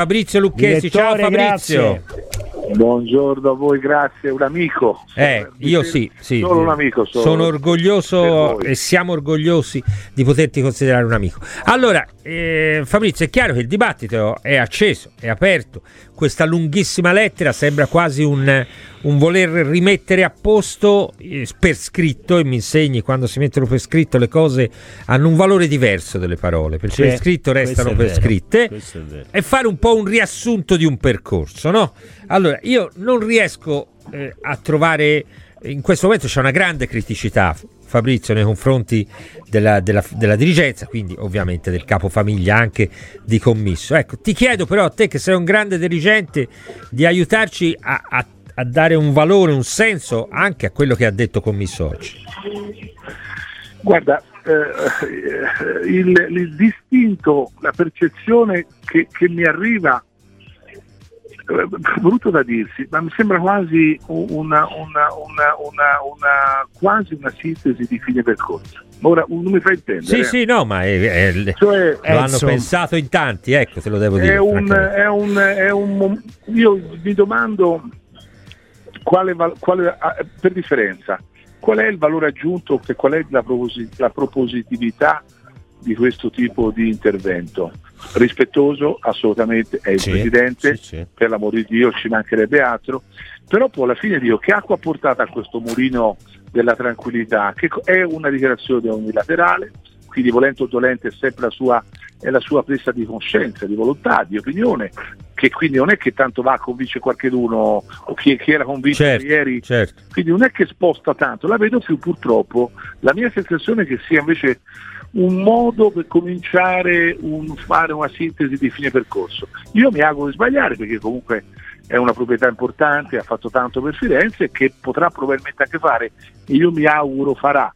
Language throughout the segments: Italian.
Fabrizio Lucchesi, ciao Fabrizio. Grazie. Buongiorno a voi, grazie, un amico. Eh, io sì, sì. Solo un amico. Solo sono orgoglioso e siamo orgogliosi di poterti considerare un amico. Allora, eh, Fabrizio, è chiaro che il dibattito è acceso, è aperto. Questa lunghissima lettera sembra quasi un, un voler rimettere a posto eh, per scritto, e mi insegni quando si mettono per scritto le cose hanno un valore diverso delle parole, perché per scritto restano per vero, scritte, e fare un po' un riassunto di un percorso, no? Allora, io non riesco eh, a trovare in questo momento c'è una grande criticità Fabrizio nei confronti della, della, della, dirigenza, quindi ovviamente del capofamiglia anche di commisso. Ecco, ti chiedo però a te che sei un grande dirigente di aiutarci a, a, a dare un valore, un senso anche a quello che ha detto commisso oggi. Guarda, eh, il, il, distinto, la percezione che, che mi arriva brutto da dirsi, ma mi sembra quasi una, una, una, quasi una sintesi di fine percorso. Ora non mi fa intendere. Sì, sì, no, ma è, è, cioè, lo hanno insomma, pensato in tanti, ecco, te lo devo dire. È un, è un, è un, io mi domando quale, quale, per differenza, qual è il valore aggiunto, qual è la, la propositività di questo tipo di intervento. Rispettoso assolutamente è il sì, Presidente, sì, sì. per l'amor di Dio ci mancherebbe altro, però poi alla fine Dio che acqua ha portato a questo mulino della tranquillità, che è una dichiarazione unilaterale, quindi volente o dolente è sempre la sua, è la sua presa di coscienza, di volontà, di opinione, che quindi non è che tanto va a convincere qualcuno o chi, chi era convinto certo, ieri, certo. quindi non è che sposta tanto, la vedo più purtroppo, la mia sensazione è che sia invece un modo per cominciare a fare una sintesi di fine percorso. Io mi auguro di sbagliare perché comunque è una proprietà importante, ha fatto tanto per Firenze e che potrà probabilmente anche fare e io mi auguro farà.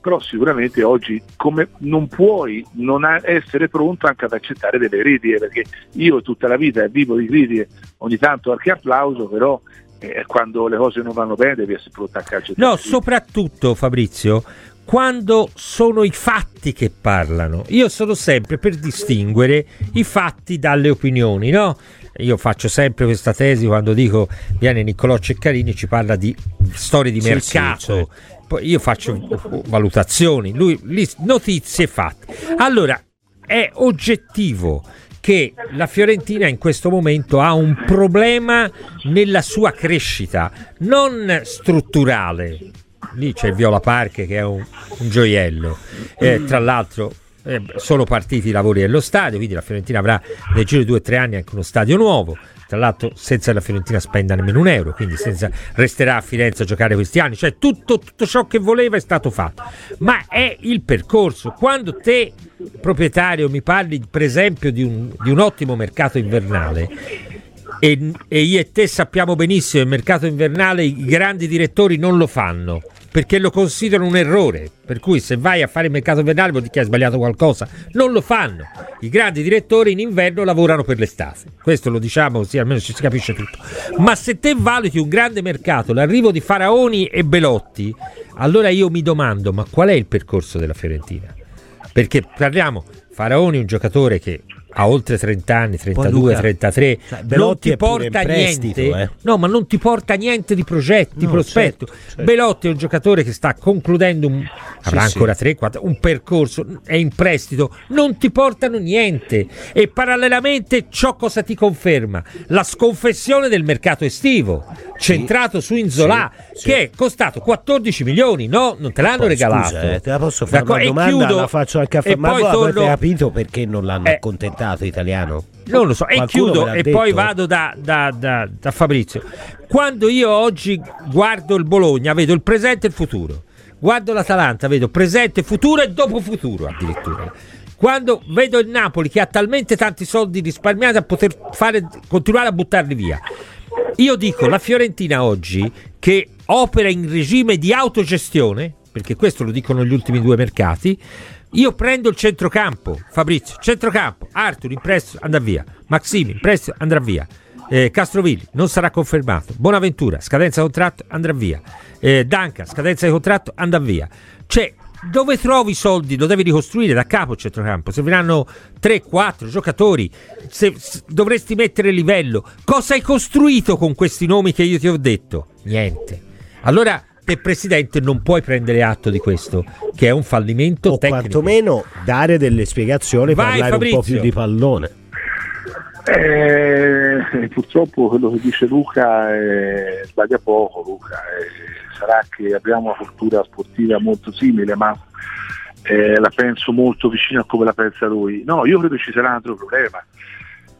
Però sicuramente oggi come non puoi non essere pronto anche ad accettare delle critiche, perché io tutta la vita vivo di critiche, ogni tanto anche applauso, però eh, quando le cose non vanno bene devi essere pronto a accettare. No, soprattutto Fabrizio, quando sono i fatti che parlano. Io sono sempre per distinguere i fatti dalle opinioni, no? Io faccio sempre questa tesi quando dico viene Niccolò Ceccarini e ci parla di storie di sì, mercato. Sì, certo. Poi io faccio valutazioni, lui notizie fatti. Allora, è oggettivo che la Fiorentina in questo momento ha un problema nella sua crescita, non strutturale, lì c'è il Viola Park che è un, un gioiello. Eh, tra l'altro eh, sono partiti i lavori dello stadio, quindi la Fiorentina avrà nel giro di due o tre anni anche uno stadio nuovo. Tra l'altro senza la Fiorentina spenda nemmeno un euro, quindi senza, resterà a Firenze a giocare questi anni. Cioè tutto, tutto ciò che voleva è stato fatto. Ma è il percorso. Quando te, proprietario, mi parli per esempio di un, di un ottimo mercato invernale, e, e, io e te sappiamo benissimo che il mercato invernale i grandi direttori non lo fanno perché lo considerano un errore. Per cui se vai a fare il mercato invernale vuol dire che hai sbagliato qualcosa. Non lo fanno. I grandi direttori in inverno lavorano per l'estate. Questo lo diciamo, sì, almeno ci si capisce tutto. Ma se te valuti un grande mercato, l'arrivo di Faraoni e Belotti, allora io mi domando, ma qual è il percorso della Fiorentina? Perché parliamo, Faraoni è un giocatore che ha oltre 30 anni, 32, 33, cioè, non ti porta niente. Eh. No, ma non ti porta niente di progetti, no, prospetto. Certo, certo. Belotti è un giocatore che sta concludendo un, avrà sì, ancora sì. 3, 4, un percorso, è in prestito, non ti portano niente. E parallelamente ciò cosa ti conferma? La sconfessione del mercato estivo, centrato su Inzola, sì, che è costato 14 milioni, no? Non te l'hanno poi, regalato. Scusa, eh, te la posso fare una domanda, chiudo, la faccio anche a Ma voi torno... avete capito perché non l'hanno eh, accontentato? Diventato italiano? Non lo so, e chiudo e detto? poi vado da, da, da, da Fabrizio. Quando io oggi guardo il Bologna, vedo il presente e il futuro. Guardo l'Atalanta, vedo presente, futuro e dopo futuro addirittura. Quando vedo il Napoli che ha talmente tanti soldi risparmiati a poter fare, continuare a buttarli via. Io dico, la Fiorentina oggi che opera in regime di autogestione, perché questo lo dicono gli ultimi due mercati, io prendo il centrocampo, Fabrizio, centrocampo, Arthur in prestito andrà via, Maximi in prestito andrà via, eh, Castrovilli non sarà confermato, Bonaventura, scadenza di contratto andrà via, eh, Danca, scadenza di contratto andrà via. Cioè, dove trovi i soldi? Lo devi ricostruire da capo il centrocampo. Serviranno 3-4 giocatori. Se, se, dovresti mettere livello. Cosa hai costruito con questi nomi che io ti ho detto? Niente. Allora, te presidente non puoi prendere atto di questo, che è un fallimento o tecnico. quantomeno dare delle spiegazioni, Vai, parlare Fabrizio. un po' più di pallone. Eh, purtroppo quello che dice Luca eh, sbaglia poco, Luca. Eh, sarà che abbiamo una cultura sportiva molto simile, ma eh, la penso molto vicino a come la pensa lui. No, io credo ci sarà un altro problema.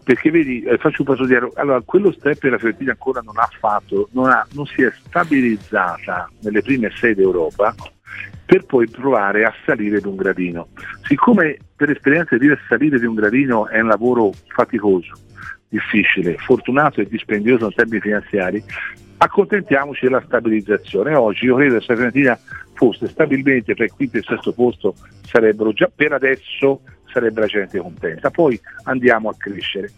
Perché vedi, eh, faccio un passo dietro, allora quello step la Fiorentina ancora non ha fatto, non, ha, non si è stabilizzata nelle prime sei d'Europa per poi provare a salire di un gradino. Siccome per esperienza dire salire di un gradino è un lavoro faticoso, difficile, fortunato e dispendioso in termini finanziari, accontentiamoci della stabilizzazione. Oggi io credo che la Fiorentina fosse stabilmente tra il quinto e il sesto posto sarebbero già per adesso sarebbe la gente contenta. Poi andiamo a crescere.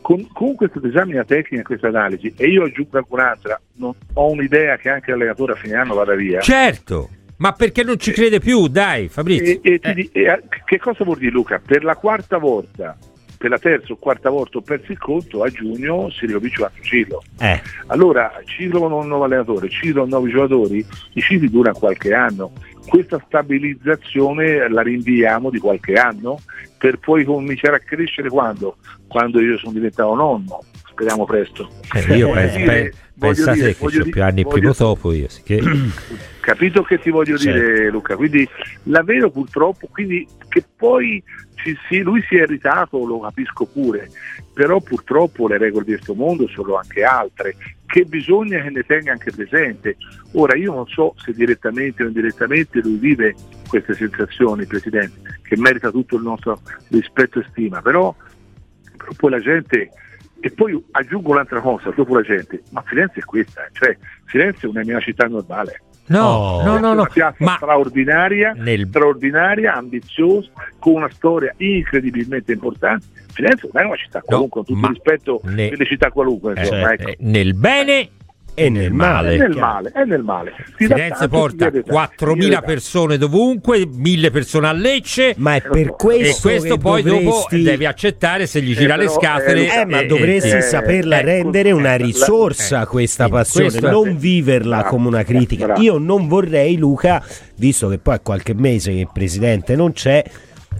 Con, con questa disamina tecnica, questa analisi, e io aggiungo un'altra, non, ho un'idea che anche l'allenatore a fine anno vada via. Certo, ma perché non ci crede più? Dai, Fabrizio. E, e eh. e, che cosa vuol dire Luca? Per la quarta volta, per la terza o quarta volta ho perso il conto, a giugno si ricomincia un altro ciclo. Eh. Allora ci trovano un nuovo allenatore, ci trovano nuovi giocatori, i cicli durano qualche anno. Questa stabilizzazione la rinviamo di qualche anno per poi cominciare a crescere quando? Quando io sono diventato nonno, speriamo presto. Eh, io penso, dire, pensa dire, che ho più anni primo dopo io. Che... Capito che ti voglio certo. dire Luca, quindi la vedo purtroppo, quindi che poi ci, sì, lui si è irritato, lo capisco pure, però purtroppo le regole di questo mondo sono anche altre, che bisogna che ne tenga anche presente. Ora io non so se direttamente o indirettamente lui vive queste sensazioni, Presidente, che merita tutto il nostro rispetto e stima, però, però poi la gente e poi aggiungo un'altra cosa, dopo la gente, ma Firenze è questa, cioè Firenze è una mia città normale. No, oh. no, no, no. Una piazza ma straordinaria, nel... straordinaria, ambiziosa, con una storia incredibilmente importante. Firenze non è una città qualunque, no, con tutto il rispetto ne... delle città qualunque. Eh, insomma, ecco. eh, nel bene e nel male. È nel male, è nel male. Ti Firenze porta 4.000 persone dovunque, 1.000 persone a Lecce. Ma è per questo e questo poi dovresti... dopo devi accettare se gli gira eh, le scatole. Eh, ma dovresti eh, saperla eh, rendere una risorsa questa passione, non viverla bravo, come una critica. Bravo. Io non vorrei, Luca, visto che poi è qualche mese che il presidente non c'è.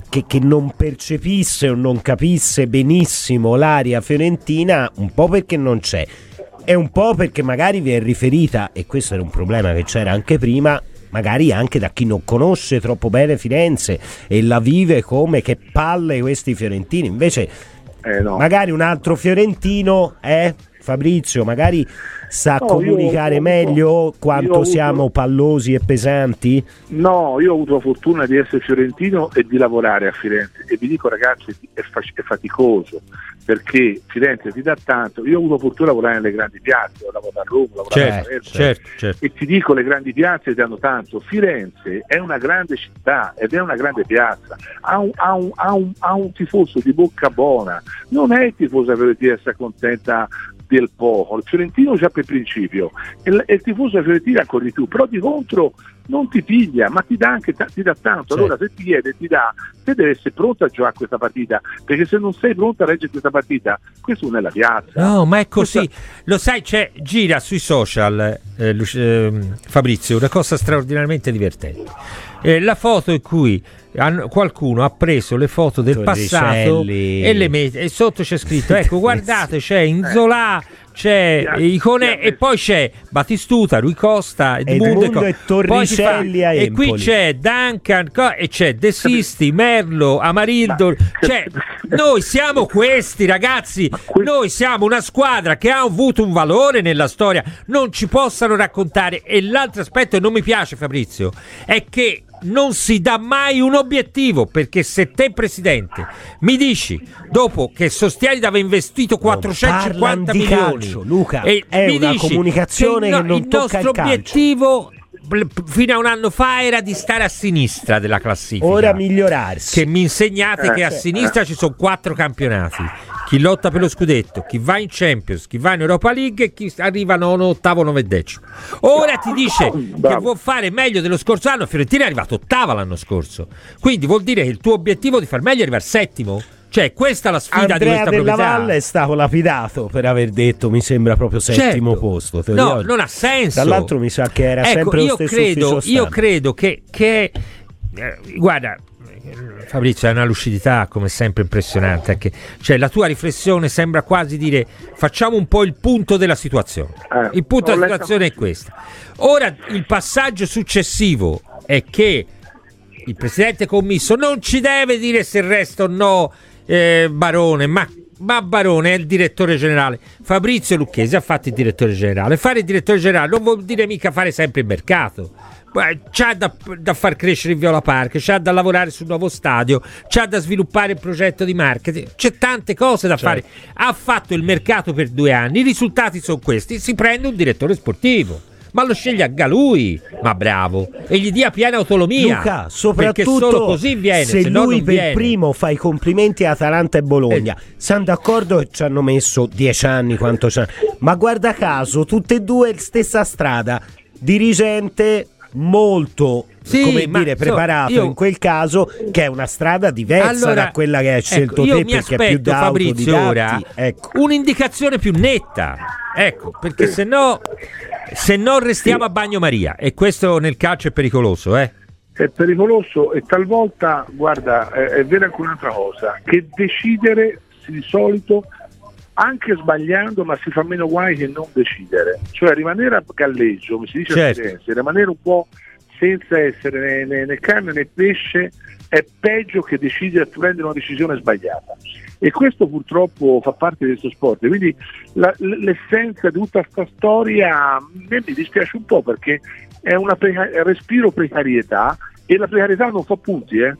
Che, che, non percepisse o non capisse benissimo l'aria fiorentina, un po' perché non c'è, è un po' perché magari vi è riferita, e questo era un problema che c'era anche prima, magari anche da chi non conosce troppo bene Firenze e la vive come che palle questi fiorentini. Invece, eh no. magari un altro fiorentino, eh, Fabrizio, magari sa no, comunicare io, meglio io, quanto siamo avuto... pallosi e pesanti? No, io ho avuto la fortuna di essere fiorentino e di lavorare a Firenze e vi dico ragazzi è, è faticoso perché Firenze ti dà tanto. Io ho avuto la fortuna di lavorare nelle grandi piazze, ho lavorato a Roma, ho lavorato certo, a Palermo certo, certo. e ti dico le grandi piazze ti danno tanto. Firenze è una grande città ed è una grande piazza, ha un, ha un, ha un, ha un tifoso di bocca buona, non è il tifoso che ti si accontenta del poco, il Fiorentino già per principio e il, tifoso della Fiorentina ancora di più, però di contro non ti piglia, ma ti dà anche ti dà tanto. Allora se ti chiede, ti dà, te devi essere pronto a giocare questa partita, perché se non sei pronto a reggere questa partita, questo non è la piazza. No, ma è così. Questa... Lo sai, c'è, gira sui social, eh, eh, Fabrizio, una cosa straordinariamente divertente. Eh, la foto in cui hanno, qualcuno ha preso le foto del passato e le mette e sotto c'è scritto ecco guardate c'è Inzola c'è Icone e poi c'è Battistuta, Rui Costa, Edmundo, Edmundo e Torricelli fa, e qui c'è Duncan e c'è De Sisti, Merlo, Amarildo cioè, noi siamo questi ragazzi. Noi siamo una squadra che ha avuto un valore nella storia non ci possano raccontare. E l'altro aspetto che non mi piace Fabrizio è che non si dà mai un obiettivo perché se te presidente mi dici dopo che sostieni di aver investito 450 milioni calcio, Luca. e è una dici comunicazione che, no, che non il tocca il nostro obiettivo fino a un anno fa era di stare a sinistra della classifica. Ora migliorarsi. Che mi insegnate eh, che a sinistra ci sono quattro campionati chi lotta per lo scudetto, chi va in Champions, chi va in Europa League e chi arriva nono, ottavo, nove decimo. Ora ti dice Bravo. che vuol fare meglio dello scorso anno, Fiorentina è arrivato ottava l'anno scorso. Quindi vuol dire che il tuo obiettivo di far meglio è arrivare settimo? Cioè, questa è la sfida Andrea di questa della proprietà. Valle è stato lapidato per aver detto mi sembra proprio settimo Certo. posto. Te lo No, non ha senso. Tra l'altro mi sa che era ecco, sempre lo io stesso credo, io credo che, che eh, guarda Fabrizio hai una lucidità come sempre impressionante anche. cioè la tua riflessione sembra quasi dire facciamo un po' il punto della situazione Eh, il punto della situazione è questo ora il passaggio successivo è che il presidente commisso non ci deve dire se resta o no eh, Barone ma ma Barone è il direttore generale. Fabrizio Lucchesi ha fatto il direttore generale. Fare il direttore generale non vuol dire mica fare sempre il mercato. C'ha da, da far crescere il Viola Park, c'ha da lavorare sul nuovo stadio, c'ha da sviluppare il progetto di marketing, c'è tante cose da Certo. fare. Ha fatto il mercato per due anni, i risultati sono questi, si prende un direttore sportivo. Ma lo sceglie lui, ma bravo, e gli dia piena autonomia. Luca, soprattutto così viene. se, se lui per viene. Eh. primo fa i complimenti a Atalanta e Bologna, siamo d'accordo che ci hanno messo dieci anni, quanto c'hanno. ma guarda caso, tutte e due stessa strada, dirigente molto Sì, come ma, dire, preparato io- in quel caso, che è una strada diversa Allora, da quella che hai scelto ecco, te perché è più aspetto, da Fabrizio, ora. Ecco. un'indicazione più netta. Ecco, perché se no, se no restiamo a bagnomaria. E questo nel calcio è pericoloso, eh? È pericoloso e talvolta, guarda, è, è vera anche un'altra cosa, che decidere di solito, anche sbagliando, ma si fa meno guai che non decidere. Cioè rimanere a galleggio, come si dice a Certo. Firenze, rimanere un po' senza essere né, né- né carne né pesce è peggio che decidere prendere una decisione sbagliata. E questo purtroppo fa parte di questo sport. Quindi la- l'essenza di tutta questa storia a me mi dispiace un po' perché è una preca- respiro precarietà e la precarietà non fa punti, eh.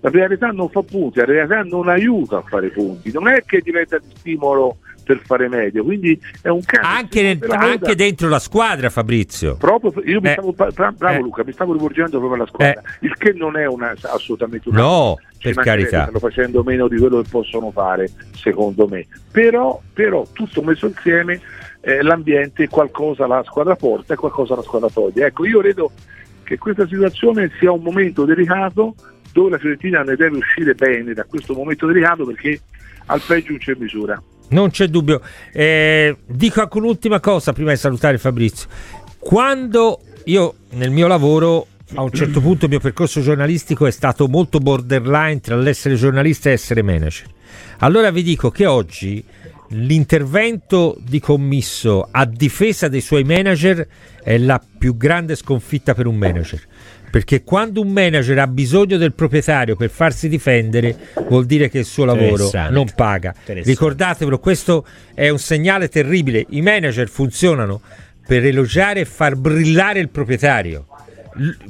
La precarietà non fa punti, la precarietà non aiuta a fare punti, non è che diventa di stimolo per fare meglio, quindi è un caso. Anche, nel- anche dentro la squadra, Fabrizio. Proprio, io mi Eh. stavo, bravo Eh. Luca, mi stavo rivolgendo proprio alla squadra, il che non è una, assolutamente una No, per carità. stanno facendo meno di quello che possono fare, secondo me. Però, però tutto messo insieme, eh, l'ambiente qualcosa la squadra porta e qualcosa la squadra toglie. Ecco, io credo che questa situazione sia un momento delicato dove la Fiorentina ne deve uscire bene da questo momento delicato perché al peggio c'è misura. Non c'è dubbio. Eh, dico anche un'ultima cosa prima di salutare Fabrizio. Quando io nel mio lavoro, a un certo punto il mio percorso giornalistico è stato molto borderline tra l'essere giornalista e essere manager. Allora vi dico che oggi l'intervento di commisso a difesa dei suoi manager è la più grande sconfitta per un manager. Perché quando un manager ha bisogno del proprietario per farsi difendere, vuol dire che il suo lavoro non paga. Ricordatevelo, questo è un segnale terribile. I manager funzionano per elogiare e far brillare il proprietario.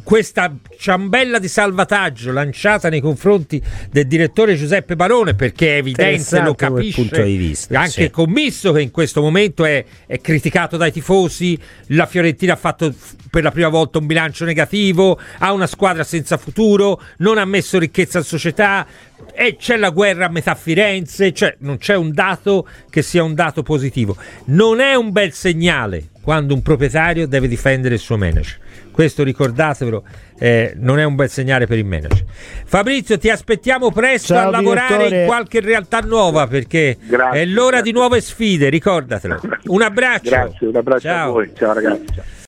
Questa ciambella di salvataggio lanciata nei confronti del direttore Giuseppe Barone perché è evidente, lo capisce punto di vista, anche sì. il commisso che in questo momento è, è criticato dai tifosi la Fiorentina ha fatto per la prima volta un bilancio negativo ha una squadra senza futuro non ha messo ricchezza in società e c'è la guerra a metà Firenze cioè non c'è un dato che sia un dato positivo non è un bel segnale quando un proprietario deve difendere il suo manager questo ricordatevelo eh, non è un bel segnale per il manager Fabrizio ti aspettiamo presto Ciao, a lavorare direttore. in qualche realtà nuova perché Grazie, è l'ora grazie. di nuove sfide ricordatelo un abbraccio Grazie, un abbraccio Ciao. a voi, ciao ragazzi. ciao.